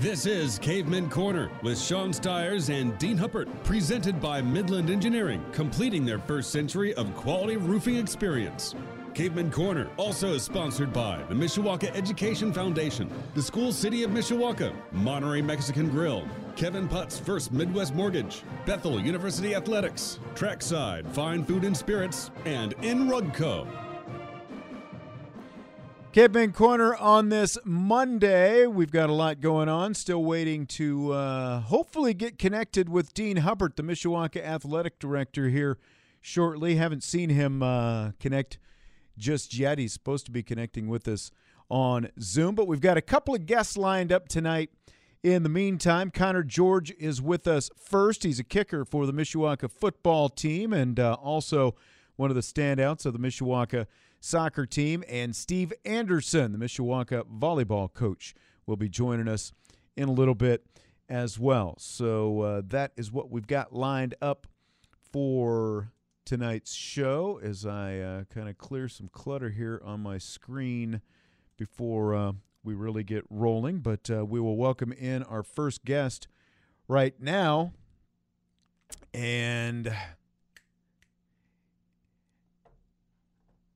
This is Caveman Corner with Sean Stiers and Dean Huppert, presented by Midland Engineering, completing their first century of quality roofing experience. Caveman Corner also is sponsored by the Mishawaka Education Foundation, the School City of Mishawaka, Monterey Mexican Grill, Kevin Putt's First Midwest Mortgage, Bethel University Athletics, Trackside Fine Food and Spirits, and Inrugco. Caveman Corner on this Monday. We've got a lot going on. Still waiting to uh, hopefully get connected with Dean Huppert, the Mishawaka Athletic Director, here shortly. Haven't seen him uh, connect just yet. He's supposed to be connecting with us on Zoom, but we've got a couple of guests lined up tonight. In the meantime, Connor George is with us first. He's a kicker for the Mishawaka football team and uh, also one of the standouts of the Mishawaka soccer team. And Steve Anderson, the Mishawaka volleyball coach, will be joining us in a little bit as well. So uh, that is what we've got lined up for tonight's show as I uh, kind of clear some clutter here on my screen before uh, we really get rolling. But uh, we will welcome in our first guest right now. And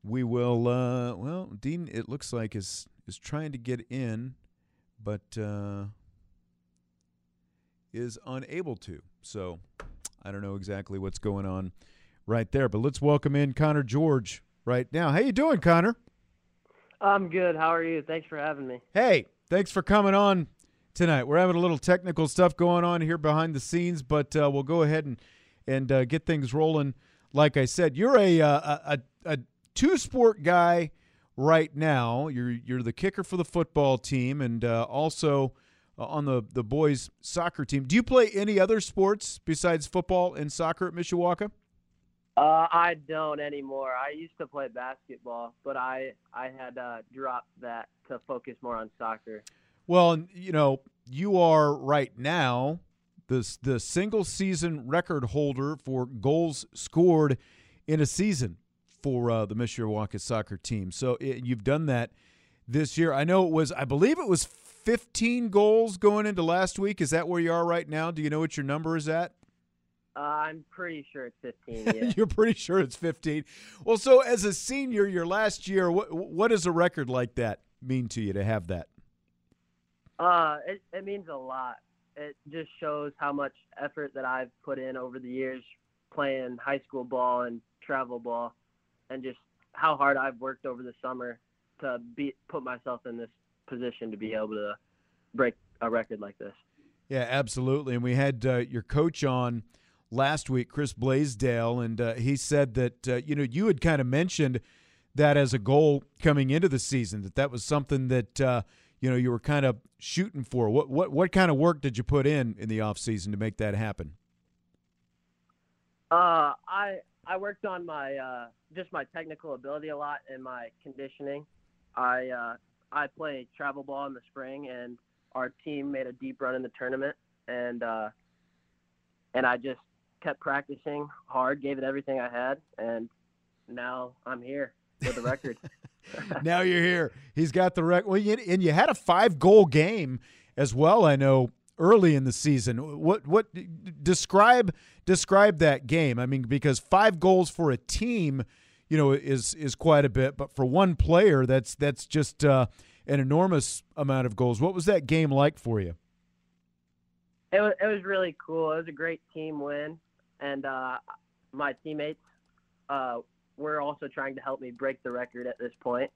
we will uh well dean it looks like is is trying to get in but uh is unable to. So i don't know exactly what's going on right there but let's welcome in connor george right now. How you doing connor? I'm good. How are you? Thanks for having me. Hey thanks for coming on tonight. We're having a little technical stuff going on here behind the scenes but uh, we'll go ahead and and uh, get things rolling. Like i said you're a uh, a, a, a two sport guy right now. You're you're the kicker for the football team and uh, also uh, on the the boys soccer team. Do you play any other sports besides football and soccer at Mishawaka? Uh, I don't anymore. I used to play basketball, but I I had uh, dropped that to focus more on soccer. Well, you know, you are right now the the single season record holder for goals scored in a season for uh, the Mishawaka soccer team. So it, you've done that this year. I know it was, I believe it was 15 goals going into last week. Is that where you are right now? Do you know what your number is at? Uh, I'm pretty sure it's 15. Yeah. You're pretty sure it's 15. Well, so as a senior, your last year, what what does a record like that mean to you to have that? Uh, it, it means a lot. It just shows how much effort that I've put in over the years playing high school ball and travel ball and just how hard I've worked over the summer to be put myself in this position to be able to break a record like this. Yeah, absolutely. And we had uh, your coach on last week, Chris Blaisdell, and uh, he said that uh, you know you had kind of mentioned that as a goal coming into the season that that was something that uh, you know you were kind of shooting for. What what what kind of work did you put in in the off season to make that happen? Uh, I I worked on my uh, just my technical ability a lot and my conditioning. I uh, I play travel ball in the spring, and our team made a deep run in the tournament, and uh, and I just kept practicing hard, gave it everything I had, and now I'm here with the record. now you're here. He's got the record. Well, you, and you had a five goal game as well. I know early in the season. What what describe describe that game? I mean, because five goals for a team, you know, is is quite a bit, but for one player, that's that's just uh, an enormous amount of goals. What was that game like for you? It was it was really cool. It was a great team win, and uh, my teammates uh, were also trying to help me break the record at this point,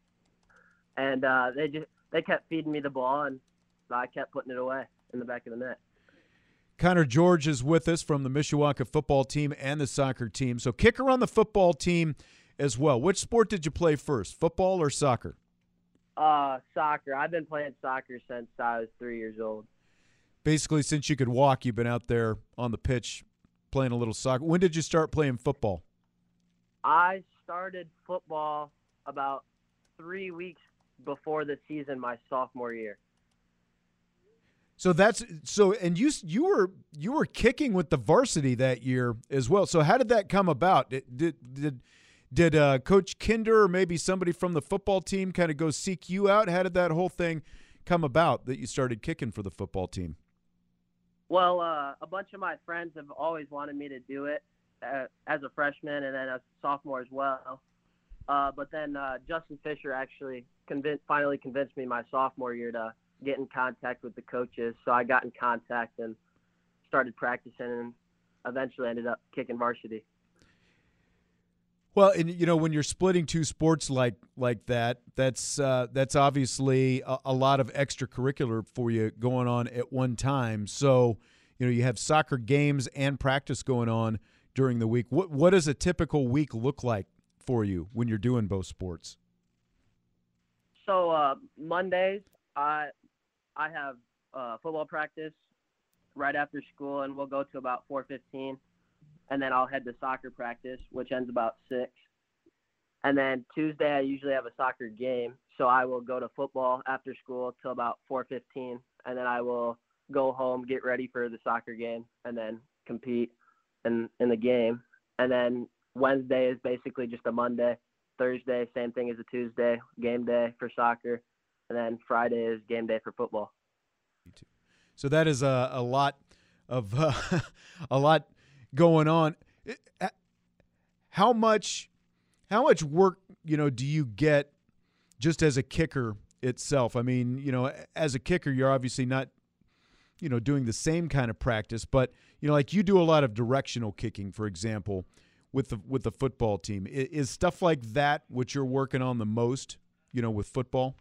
and uh, they just they kept feeding me the ball, and I kept putting it away in the back of the net. Connor George is with us from the Mishawaka football team and the soccer team. So, kicker on the football team as well. Which sport did you play first, football or soccer? Uh, soccer. I've been playing soccer since I was three years old. basically since you could walk, you've been out there on the pitch playing a little soccer. When did you start playing football? I started football about three weeks before the season, my sophomore year. So that's so, and you you were you were kicking with the varsity that year as well. So how did that come about? Did did did, did uh, Coach Kinder or maybe somebody from the football team kind of go seek you out? How did that whole thing come about that you started kicking for the football team? Well, uh, a bunch of my friends have always wanted me to do it uh, as a freshman and then as a sophomore as well. Uh, but then uh, Justin Fisher actually convinced, finally convinced me my sophomore year to get in contact with the coaches. So I got in contact and started practicing and eventually ended up kicking varsity. Well, and you know when you're splitting two sports like like that, that's uh, that's obviously a, a, lot of extracurricular for you going on at one time. So you know you have soccer games and practice going on during the week. What what does a typical week look like for you when you're doing both sports? So uh, Mondays, I I have uh, football practice right after school, and we'll go to about 4:15 and then I'll head to soccer practice, which ends about six. And then Tuesday, I usually have a soccer game, so I will go to football after school till about 4:15, and then I will go home, get ready for the soccer game, and then compete in in the game. And then Wednesday is basically just a Monday. Thursday, same thing as a Tuesday, game day for soccer, and then Friday is game day for football. So that is a, a lot of uh, a lot going on. How much how much work, you know, do you get just as a kicker itself? I mean, you know, as a kicker, you're obviously not you know, doing the same kind of practice, but you know, like you do a lot of directional kicking, for example, with the with the football team. Is, is stuff like that what you're working on the most, you know, with football?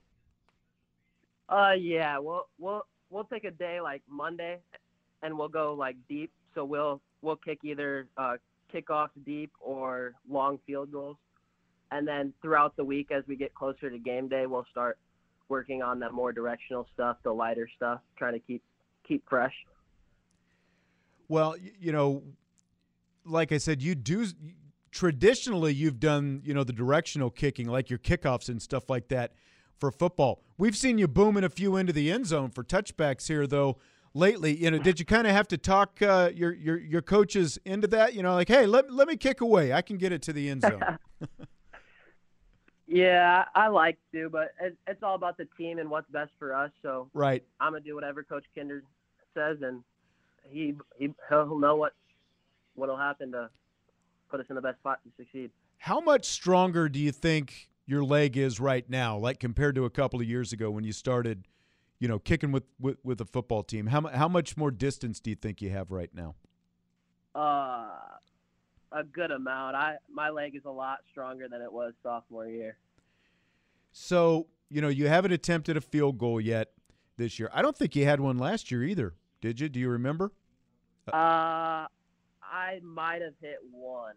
Uh yeah, we'll we'll we'll take a day like Monday and we'll go like deep. So we'll we'll kick either uh, kickoffs deep or long field goals. And then throughout the week, as we get closer to game day, we'll start working on that more directional stuff, the lighter stuff, trying to keep keep fresh. Well, you know, like I said, you do traditionally you've done you know the directional kicking, like your kickoffs and stuff like that for football. We've seen you booming a few into the end zone for touchbacks here, though lately. You know, did you kind of have to talk uh, your your your coaches into that? You know, like, hey, let let me kick away. I can get it to the end zone. yeah, I like to, but it, it's all about the team and what's best for us. So right, I'm gonna do whatever Coach Kinder says, and he he he'll know what what'll happen to put us in the best spot to succeed. How much stronger do you think your leg is right now, like compared to a couple of years ago when you started? you know, kicking with, with, with a football team. How, how much more distance do you think you have right now? Uh, a good amount. I my leg is a lot stronger than it was sophomore year. So you know you haven't attempted a field goal yet this year. I don't think you had one last year either. Did you? Do you remember? Uh, I might have hit one.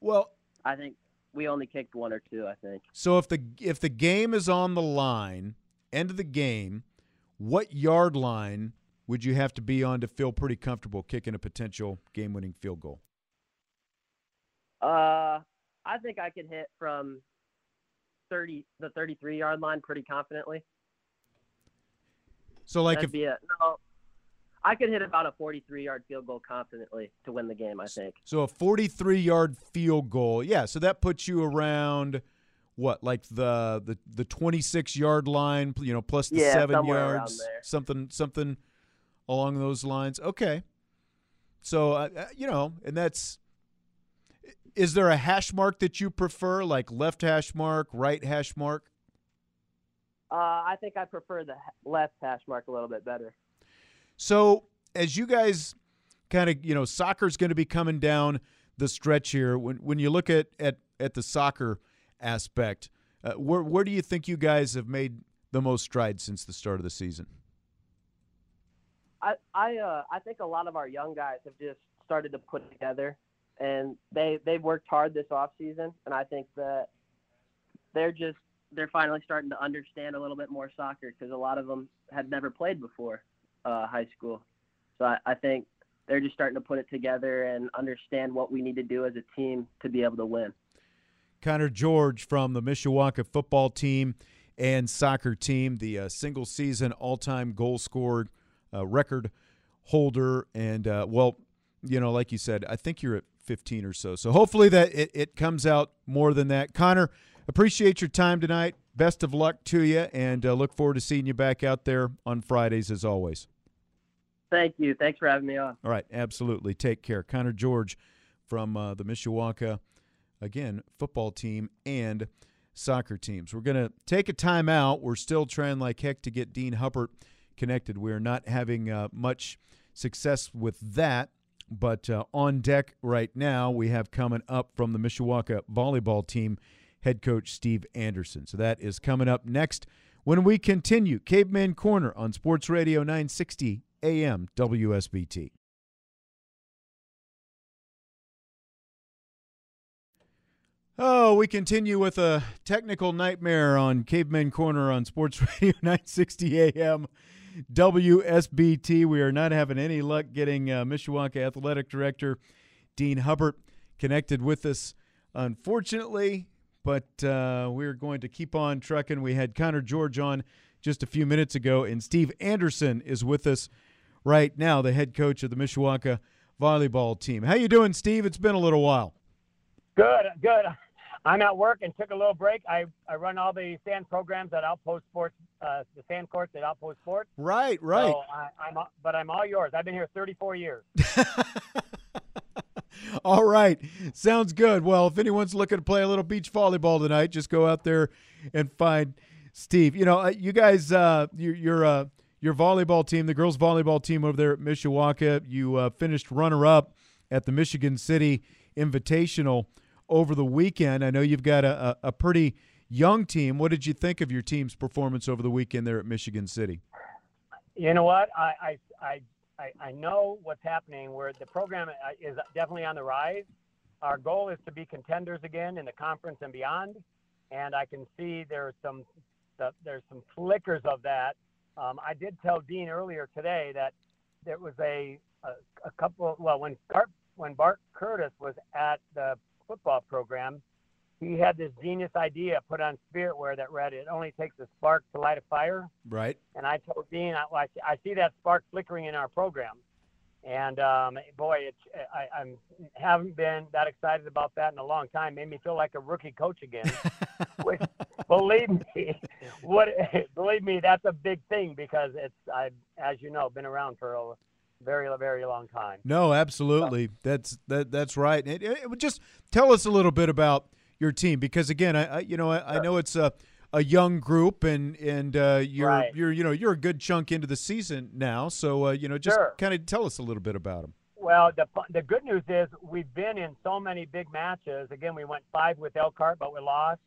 Well, I think we only kicked one or two. I think. So if the if the game is on the line end of the game, what yard line would you have to be on to feel pretty comfortable kicking a potential game-winning field goal? Uh, I think I could hit from 30 the 33 yard line pretty confidently. So like That'd if no, I could hit about a 43 yard field goal confidently to win the game. I think. So a 43 yard field goal, yeah. So that puts you around what like the the the 26 yard line you know plus the yeah, 7 yards something something along those lines okay so uh, uh, you know and that's is there a hash mark that you prefer like left hash mark right hash mark uh, i think i prefer the left hash mark a little bit better so as you guys kind of you know soccer's going to be coming down the stretch here when when you look at at at the soccer aspect. Uh, where where do you think you guys have made the most strides since the start of the season? I I uh, I think a lot of our young guys have just started to put together, and they they've worked hard this off season, and I think that they're just they're finally starting to understand a little bit more soccer because a lot of them had never played before, uh, high school. So I, I think they're just starting to put it together and understand what we need to do as a team to be able to win. Connor George from the Mishawaka football team and soccer team, the uh, single season all time goal scored uh, record holder. And, uh, well, you know, like you said, I think you're at 15 or so. So hopefully that it, it comes out more than that. Connor, appreciate your time tonight. Best of luck to you, and uh, look forward to seeing you back out there on Fridays as always. Thank you. Thanks for having me on. All right, absolutely. Take care. Connor George from uh, the Mishawaka, again, football team and soccer teams. We're going to take a timeout. We're still trying like heck to get Dean Huppert connected. We are not having uh, much success with that. But uh, on deck right now, we have coming up from the Mishawaka volleyball team head coach Steve Anderson. So that is coming up next when we continue Caveman Corner on Sports Radio 960 AM WSBT. Oh, we continue with a technical nightmare on Caveman Corner on Sports Radio 960 AM WSBT. We are not having any luck getting uh, Mishawaka Athletic Director Dean Huppert connected with us, unfortunately, but uh, we're going to keep on trucking. We had Connor George on just a few minutes ago, and Steve Anderson is with us right now, the head coach of the Mishawaka volleyball team. How you doing, Steve? It's been a little while. Good, good. I'm at work and took a little break. I, I run all the sand programs at Outpost Sports, uh, the sand courts at Outpost Sports. Right, right. So I, am but I'm all yours. I've been here 34 years. all right, sounds good. Well, if anyone's looking to play a little beach volleyball tonight, just go out there and find Steve. You know, uh, you guys, uh, you're, you're uh, your volleyball team, the girls volleyball team over there at Mishawaka. You uh, finished runner up at the Michigan City Invitational over the weekend. I know you've got a, a, pretty young team. What did you think of your team's performance over the weekend there at Michigan City? You know what? I I I, I know what's happening. Where the program uh, is definitely on the rise. Our goal is to be contenders again in the conference and beyond. And I can see there's some there's some flickers of that. Um, I did tell Dean earlier today that there was a a, a couple. Well, when Bart, when Bart Curtis was at the football program, he had this genius idea put on Spiritware that read, "It only takes a spark to light a fire." Right. And I told Dean, I, I see that spark flickering in our program, and um, boy, it's I I'm, haven't been that excited about that in a long time. Made me feel like a rookie coach again. Which, believe me, what believe me, that's a big thing because it's I, as you know, been around for a very very long time. No, absolutely. That's that that's right. It, it, it, just tell us a little bit about your team because again, I, I you know I, sure. I, know it's a a young group and and uh, you're right. you're you know you're a good chunk into the season now. So uh, you know just sure. kind of tell us a little bit about them. Well, the the good news is we've been in so many big matches. Again, we went five with Elkhart, but we lost.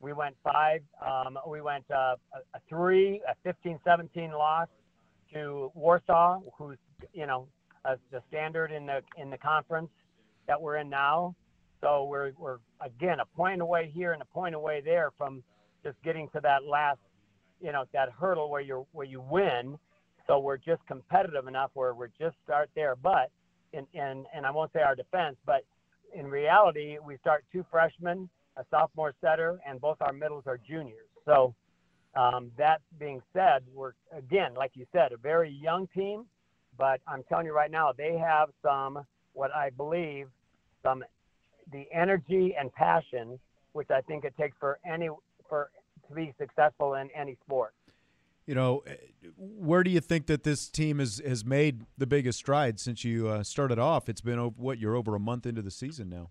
We went five. Um, we went uh, a, a three, a 15-17 loss to Warsaw, who's you know uh, the standard in the in the conference that we're in now. So we're we're again a point away here and a point away there from just getting to that last, you know, that hurdle where you where you win. So we're just competitive enough where we're just start there. But in in and I won't say our defense, but in reality, we start two freshmen, a sophomore setter, and both our middles are juniors. So um, that being said, we're again, like you said, a very young team, but I'm telling you right now, they have some what I believe some the energy and passion, which I think it takes for any for to be successful in any sport. You know, eh, where do you think that this team has has made the biggest stride since you uh, started off? It's been over, what you're over a month into the season now.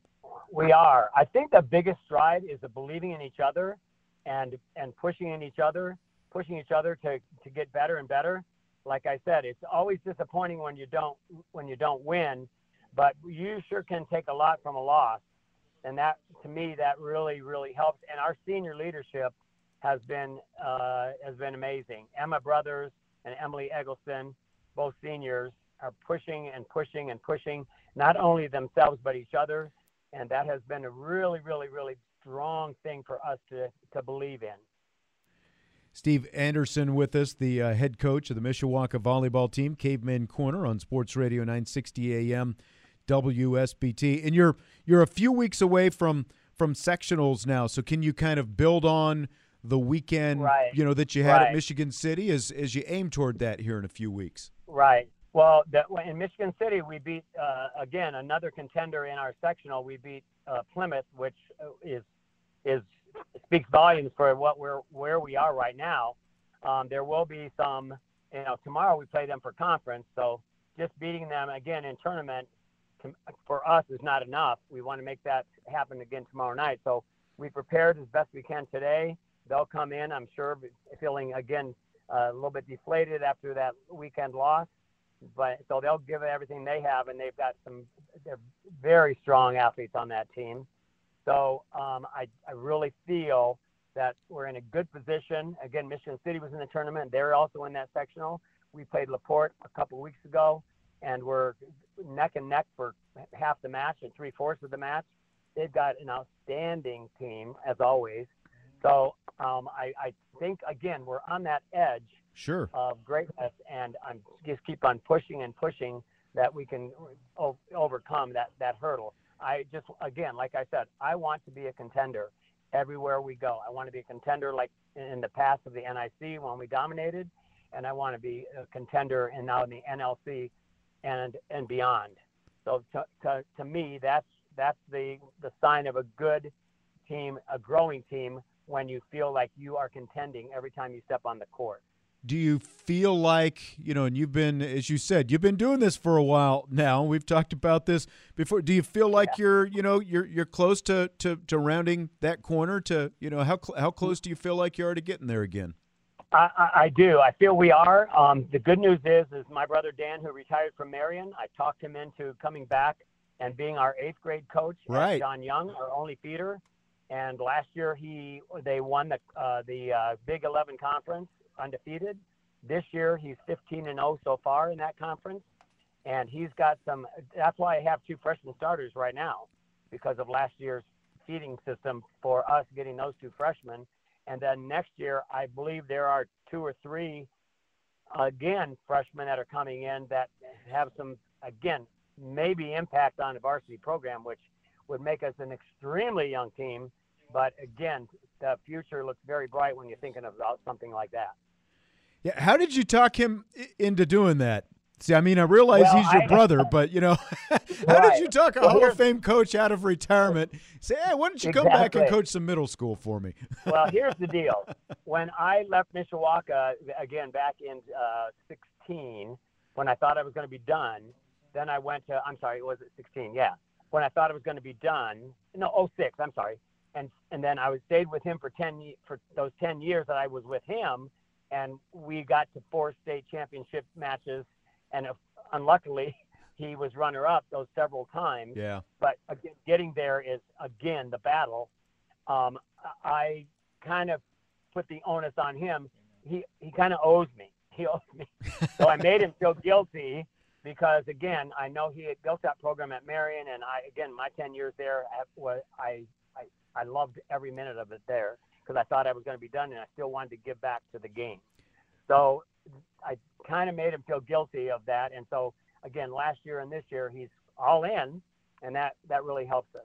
We are. I think the biggest stride is the believing in each other and and pushing in each other, pushing each other to to get better and better. Like I said, it's always disappointing when you don't when you don't win, but you sure can take a lot from a loss, and that to me that really really helps. And our senior leadership has been uh, has been amazing. Emma Brothers and Emily Eggleston, both seniors, are pushing and pushing and pushing not only themselves but each other, and that has been a really really really strong thing for us to, to believe in. Steve Anderson with us, the uh, head coach of the Mishawaka volleyball team, Caveman Corner on Sports Radio 960 AM WSBT. And you're you're a few weeks away from from sectionals now, so can you kind of build on the weekend, right. you know, that you had right. at Michigan City as as you aim toward that here in a few weeks? Right. Well, the, in Michigan City, we beat uh, again another contender in our sectional. We beat uh, Plymouth, which uh, is is speaks volumes for what we're where we are right now. Um, there will be some, you know, tomorrow we play them for conference, so just beating them again in tournament for us is not enough. We want to make that happen again tomorrow night. So we prepared as best we can today. They'll come in, I'm sure, feeling again uh, a little bit deflated after that weekend loss. But so they'll give everything they have, and they've got some they're very strong athletes on that team. So um, I, I really feel that we're in a good position. Again, Michigan City was in the tournament. They're also in that sectional. We played Laporte a couple weeks ago, and we're neck and neck for half the match and three fourths of the match. They've got an outstanding team, as always. So um, I, I think, again, we're on that edge sure. of greatness, and I'm just keep on pushing and pushing that we can o- overcome that, that hurdle. I just, again, like I said, I want to be a contender everywhere we go. I want to be a contender like in the past of the NIC when we dominated, and I want to be a contender in now in the NLC and and beyond. So to, to, to me, that's that's the the sign of a good team, a growing team, when you feel like you are contending every time you step on the court do you feel like you know and you've been as you said you've been doing this for a while now we've talked about this before do you feel like yeah. you're you know you're you're close to, to to rounding that corner to you know how how close mm-hmm. do you feel like you're already getting there again I, I do. I feel we are. Um, the good news is, is my brother Dan, who retired from Marion, I talked him into coming back and being our eighth grade coach. Right. John Young, our only feeder, and last year he they won the uh, the uh, Big 11 conference undefeated. This year he's 15 and 0 so far in that conference, and he's got some. That's why I have two freshman starters right now, because of last year's feeding system for us getting those two freshmen. And then next year, I believe there are two or three, again, freshmen that are coming in that have some, again, maybe impact on the varsity program, which would make us an extremely young team. But again, the future looks very bright when you're thinking about something like that. Yeah, how did you talk him into doing that? See, I mean, I realize well, he's your I, brother, but you know, how right. did you talk a well, Hall of Fame coach out of retirement? Say, hey, why don't you exactly. come back and coach some middle school for me? well, here's the deal: when I left Mishawaka again back in uh, 16, when I thought I was going to be done, then I went to. I'm sorry, was it 16? Yeah, when I thought I was going to be done. No, 06. I'm sorry. And and then I was stayed with him for 10 for those 10 years that I was with him and we got to four state championship matches, and uh, unluckily, he was runner up those several times. Yeah. But again, getting there is again the battle. Um, I kind of put the onus on him. He he kind of owes me. He owes me. so I made him feel guilty because again, I know he had built that program at Marion, and I again my ten years there was I I I loved every minute of it there because I thought I was going to be done and I still wanted to give back to the game. So I kind of made him feel guilty of that. And so again, last year and this year, he's all in, and that that really helps us.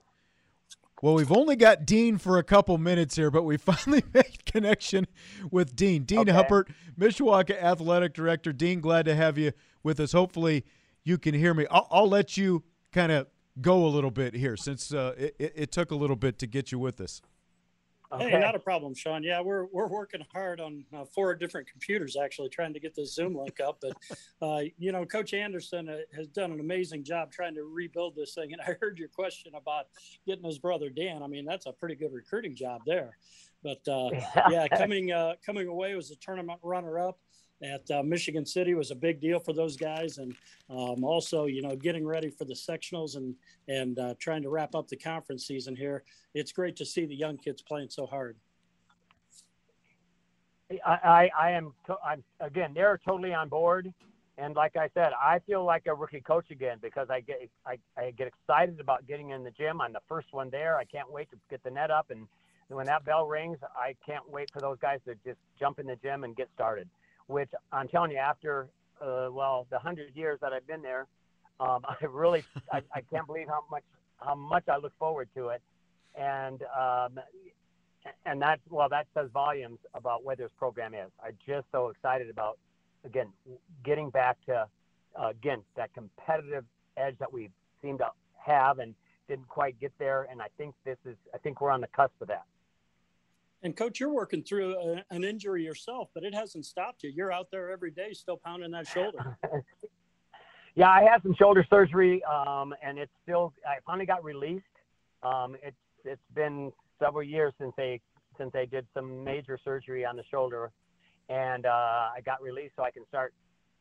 Well, we've only got Dean for a couple minutes here, but we finally made connection with Dean. Dean okay. Huppert, Mishawaka Athletic Director. Dean, glad to have you with us. Hopefully, you can hear me. I'll, I'll let you kind of go a little bit here since uh, it, it took a little bit to get you with us. Okay. Hey, not a problem, Sean. Yeah, we're we're working hard on uh, four different computers actually trying to get the Zoom link up. But uh, you know, Coach Anderson uh, has done an amazing job trying to rebuild this thing. And I heard your question about getting his brother Dan. I mean, that's a pretty good recruiting job there. But uh, yeah, coming uh, coming away was a tournament runner up at uh, Michigan City was a big deal for those guys, and um, also you know getting ready for the sectionals and and uh, trying to wrap up the conference season here. It's great to see the young kids playing so hard. I, I, I am to, I'm again they're totally on board, and like I said, I feel like a rookie coach again because I get I, I get excited about getting in the gym. I'm the first one there. I can't wait to get the net up and when that bell rings, I can't wait for those guys to just jump in the gym and get started. Which I'm telling you, after uh, well, the hundred years that I've been there, um, I really I, I can't believe how much how much I look forward to it, and um, and that well that says volumes about where this program is. I'm just so excited about again getting back to uh, again that competitive edge that we seem to have and didn't quite get there, and I think this is I think we're on the cusp of that. And coach, you're working through a, an injury yourself, but it hasn't stopped you. You're out there every day, still pounding that shoulder. yeah, I had some shoulder surgery, um, and it's still. I finally got released. Um, it's it's been several years since they since they did some major surgery on the shoulder, and uh, I got released so I can start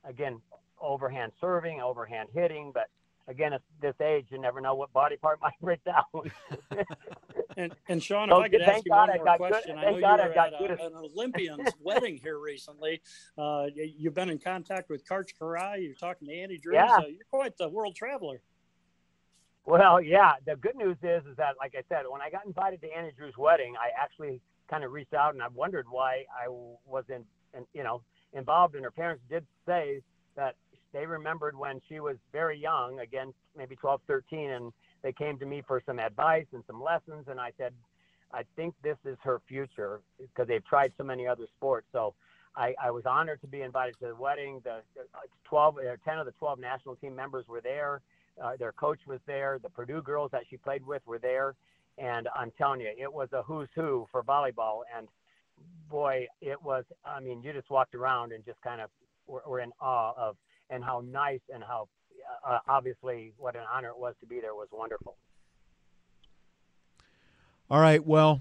again overhand serving, overhand hitting, but again, at this age, you never know what body part might break down. and, and Sean, so, if I could ask you God one more question, good, I know God you were at a, an Olympian's wedding here recently. Uh, you've been in contact with Coach Kiraly. You're talking to Andy Drew. Yeah. Uh, you're quite the world traveler. Well, yeah. The good news is, is that, like I said, when I got invited to Andy Drew's wedding, I actually kind of reached out and I wondered why I wasn't, you know, involved. And her parents did say that they remembered when she was very young, again, maybe 12, 13, and they came to me for some advice and some lessons. And I said, I think this is her future because they've tried so many other sports. So I, I was honored to be invited to the wedding. The 12 or 10 of the 12 national team members were there. Uh, their coach was there. The Purdue girls that she played with were there. And I'm telling you, it was a who's who for volleyball. And boy, it was, I mean, you just walked around and just kind of were, were in awe of and how nice and how uh, obviously what an honor it was to be there was wonderful. All right. Well,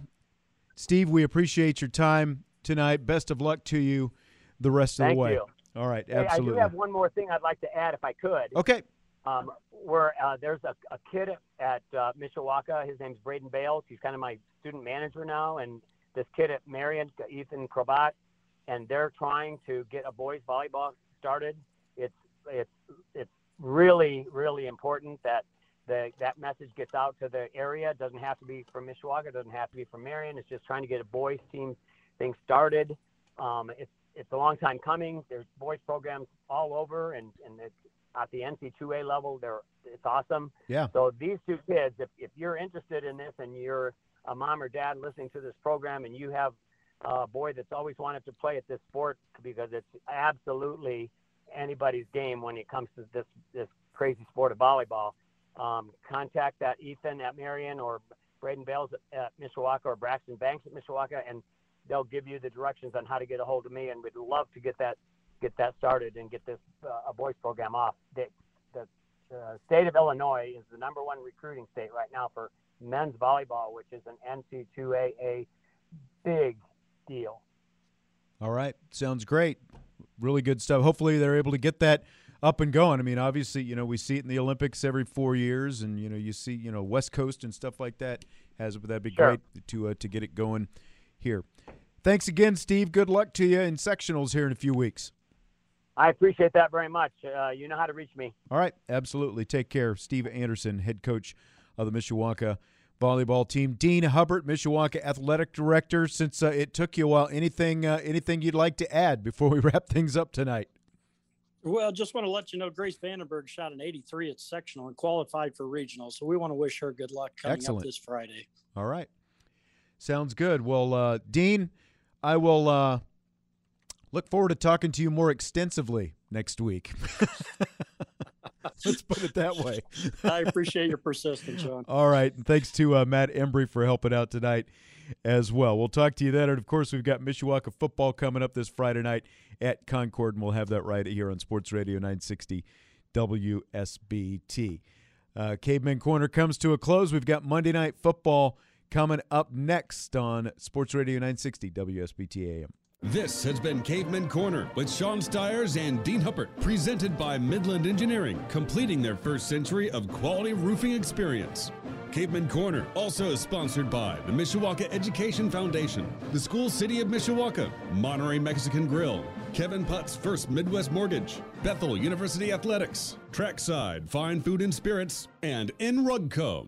Steve, we appreciate your time tonight. Best of luck to you the rest of Thank the way. You. All right. Hey, absolutely. I do have one more thing I'd like to add, if I could. Okay. Um, where uh, there's a, a kid at uh, Mishawaka. His name's Braden Bales. He's kind of my student manager now, and this kid at Marion, Ethan Krobat, and they're trying to get a boys volleyball started it's it's it's really really important that the that message gets out to the area. It doesn't have to be from Mishawaka. It doesn't have to be from Marion. It's just trying to get a boys team thing started. Um, it's it's a long time coming. There's boys programs all over, and and it's at the NCAA level. They're it's awesome. Yeah. So these two kids, if if you're interested in this and you're a mom or dad listening to this program and you have a boy that's always wanted to play at this sport because it's absolutely anybody's game when it comes to this this crazy sport of volleyball. Um, contact that Ethan at Marion or Braden Bales at, at Mishawaka or Braxton Banks at Mishawaka, and they'll give you the directions on how to get a hold of me. And we'd love to get that get that started and get this uh, a boys program off. The, the uh, state of Illinois is the number one recruiting state right now for men's volleyball, which is an NCAA big deal. All right, sounds great really good stuff. Hopefully, they're able to get that up and going. I mean, obviously, you know, we see it in the Olympics every four years, and you know, you see, you know, West Coast and stuff like that has. it. But that'd be sure. great to uh, to get it going here. Thanks again, Steve. Good luck to you in sectionals here in a few weeks. I appreciate that very much. Uh, you know how to reach me. All right, absolutely. Take care, Steve Anderson, head coach of the Mishawaka volleyball team. Dean Huppert, Mishawaka athletic director. Since uh, it took you a while, anything uh, anything you'd like to add before we wrap things up tonight? Well, just want to let you know Grace Vandenberg shot an 83 at sectional and qualified for regional. So we want to wish her good luck coming Excellent. up this Friday. All right. Sounds good. Well, uh, Dean, I will uh, look forward to talking to you more extensively next week. Let's put it that way. I appreciate your persistence, John. All right. And thanks to uh, Matt Embry for helping out tonight as well. We'll talk to you then. And of course, we've got Mishawaka football coming up this Friday night at Concord, and we'll have that right here on Sports Radio 960 WSBT. Uh, Caveman Corner comes to a close. We've got Monday Night Football coming up next on Sports Radio 960 WSBT AM. This has been Caveman Corner with Sean Stiers and Dean Huppert, presented by Midland Engineering, completing their first century of quality roofing experience. Caveman Corner also sponsored by the Mishawaka Education Foundation, the School City of Mishawaka, Monterey Mexican Grill, Kevin Putt's First Midwest Mortgage, Bethel University Athletics, Trackside Fine Food and Spirits, and Inrugco.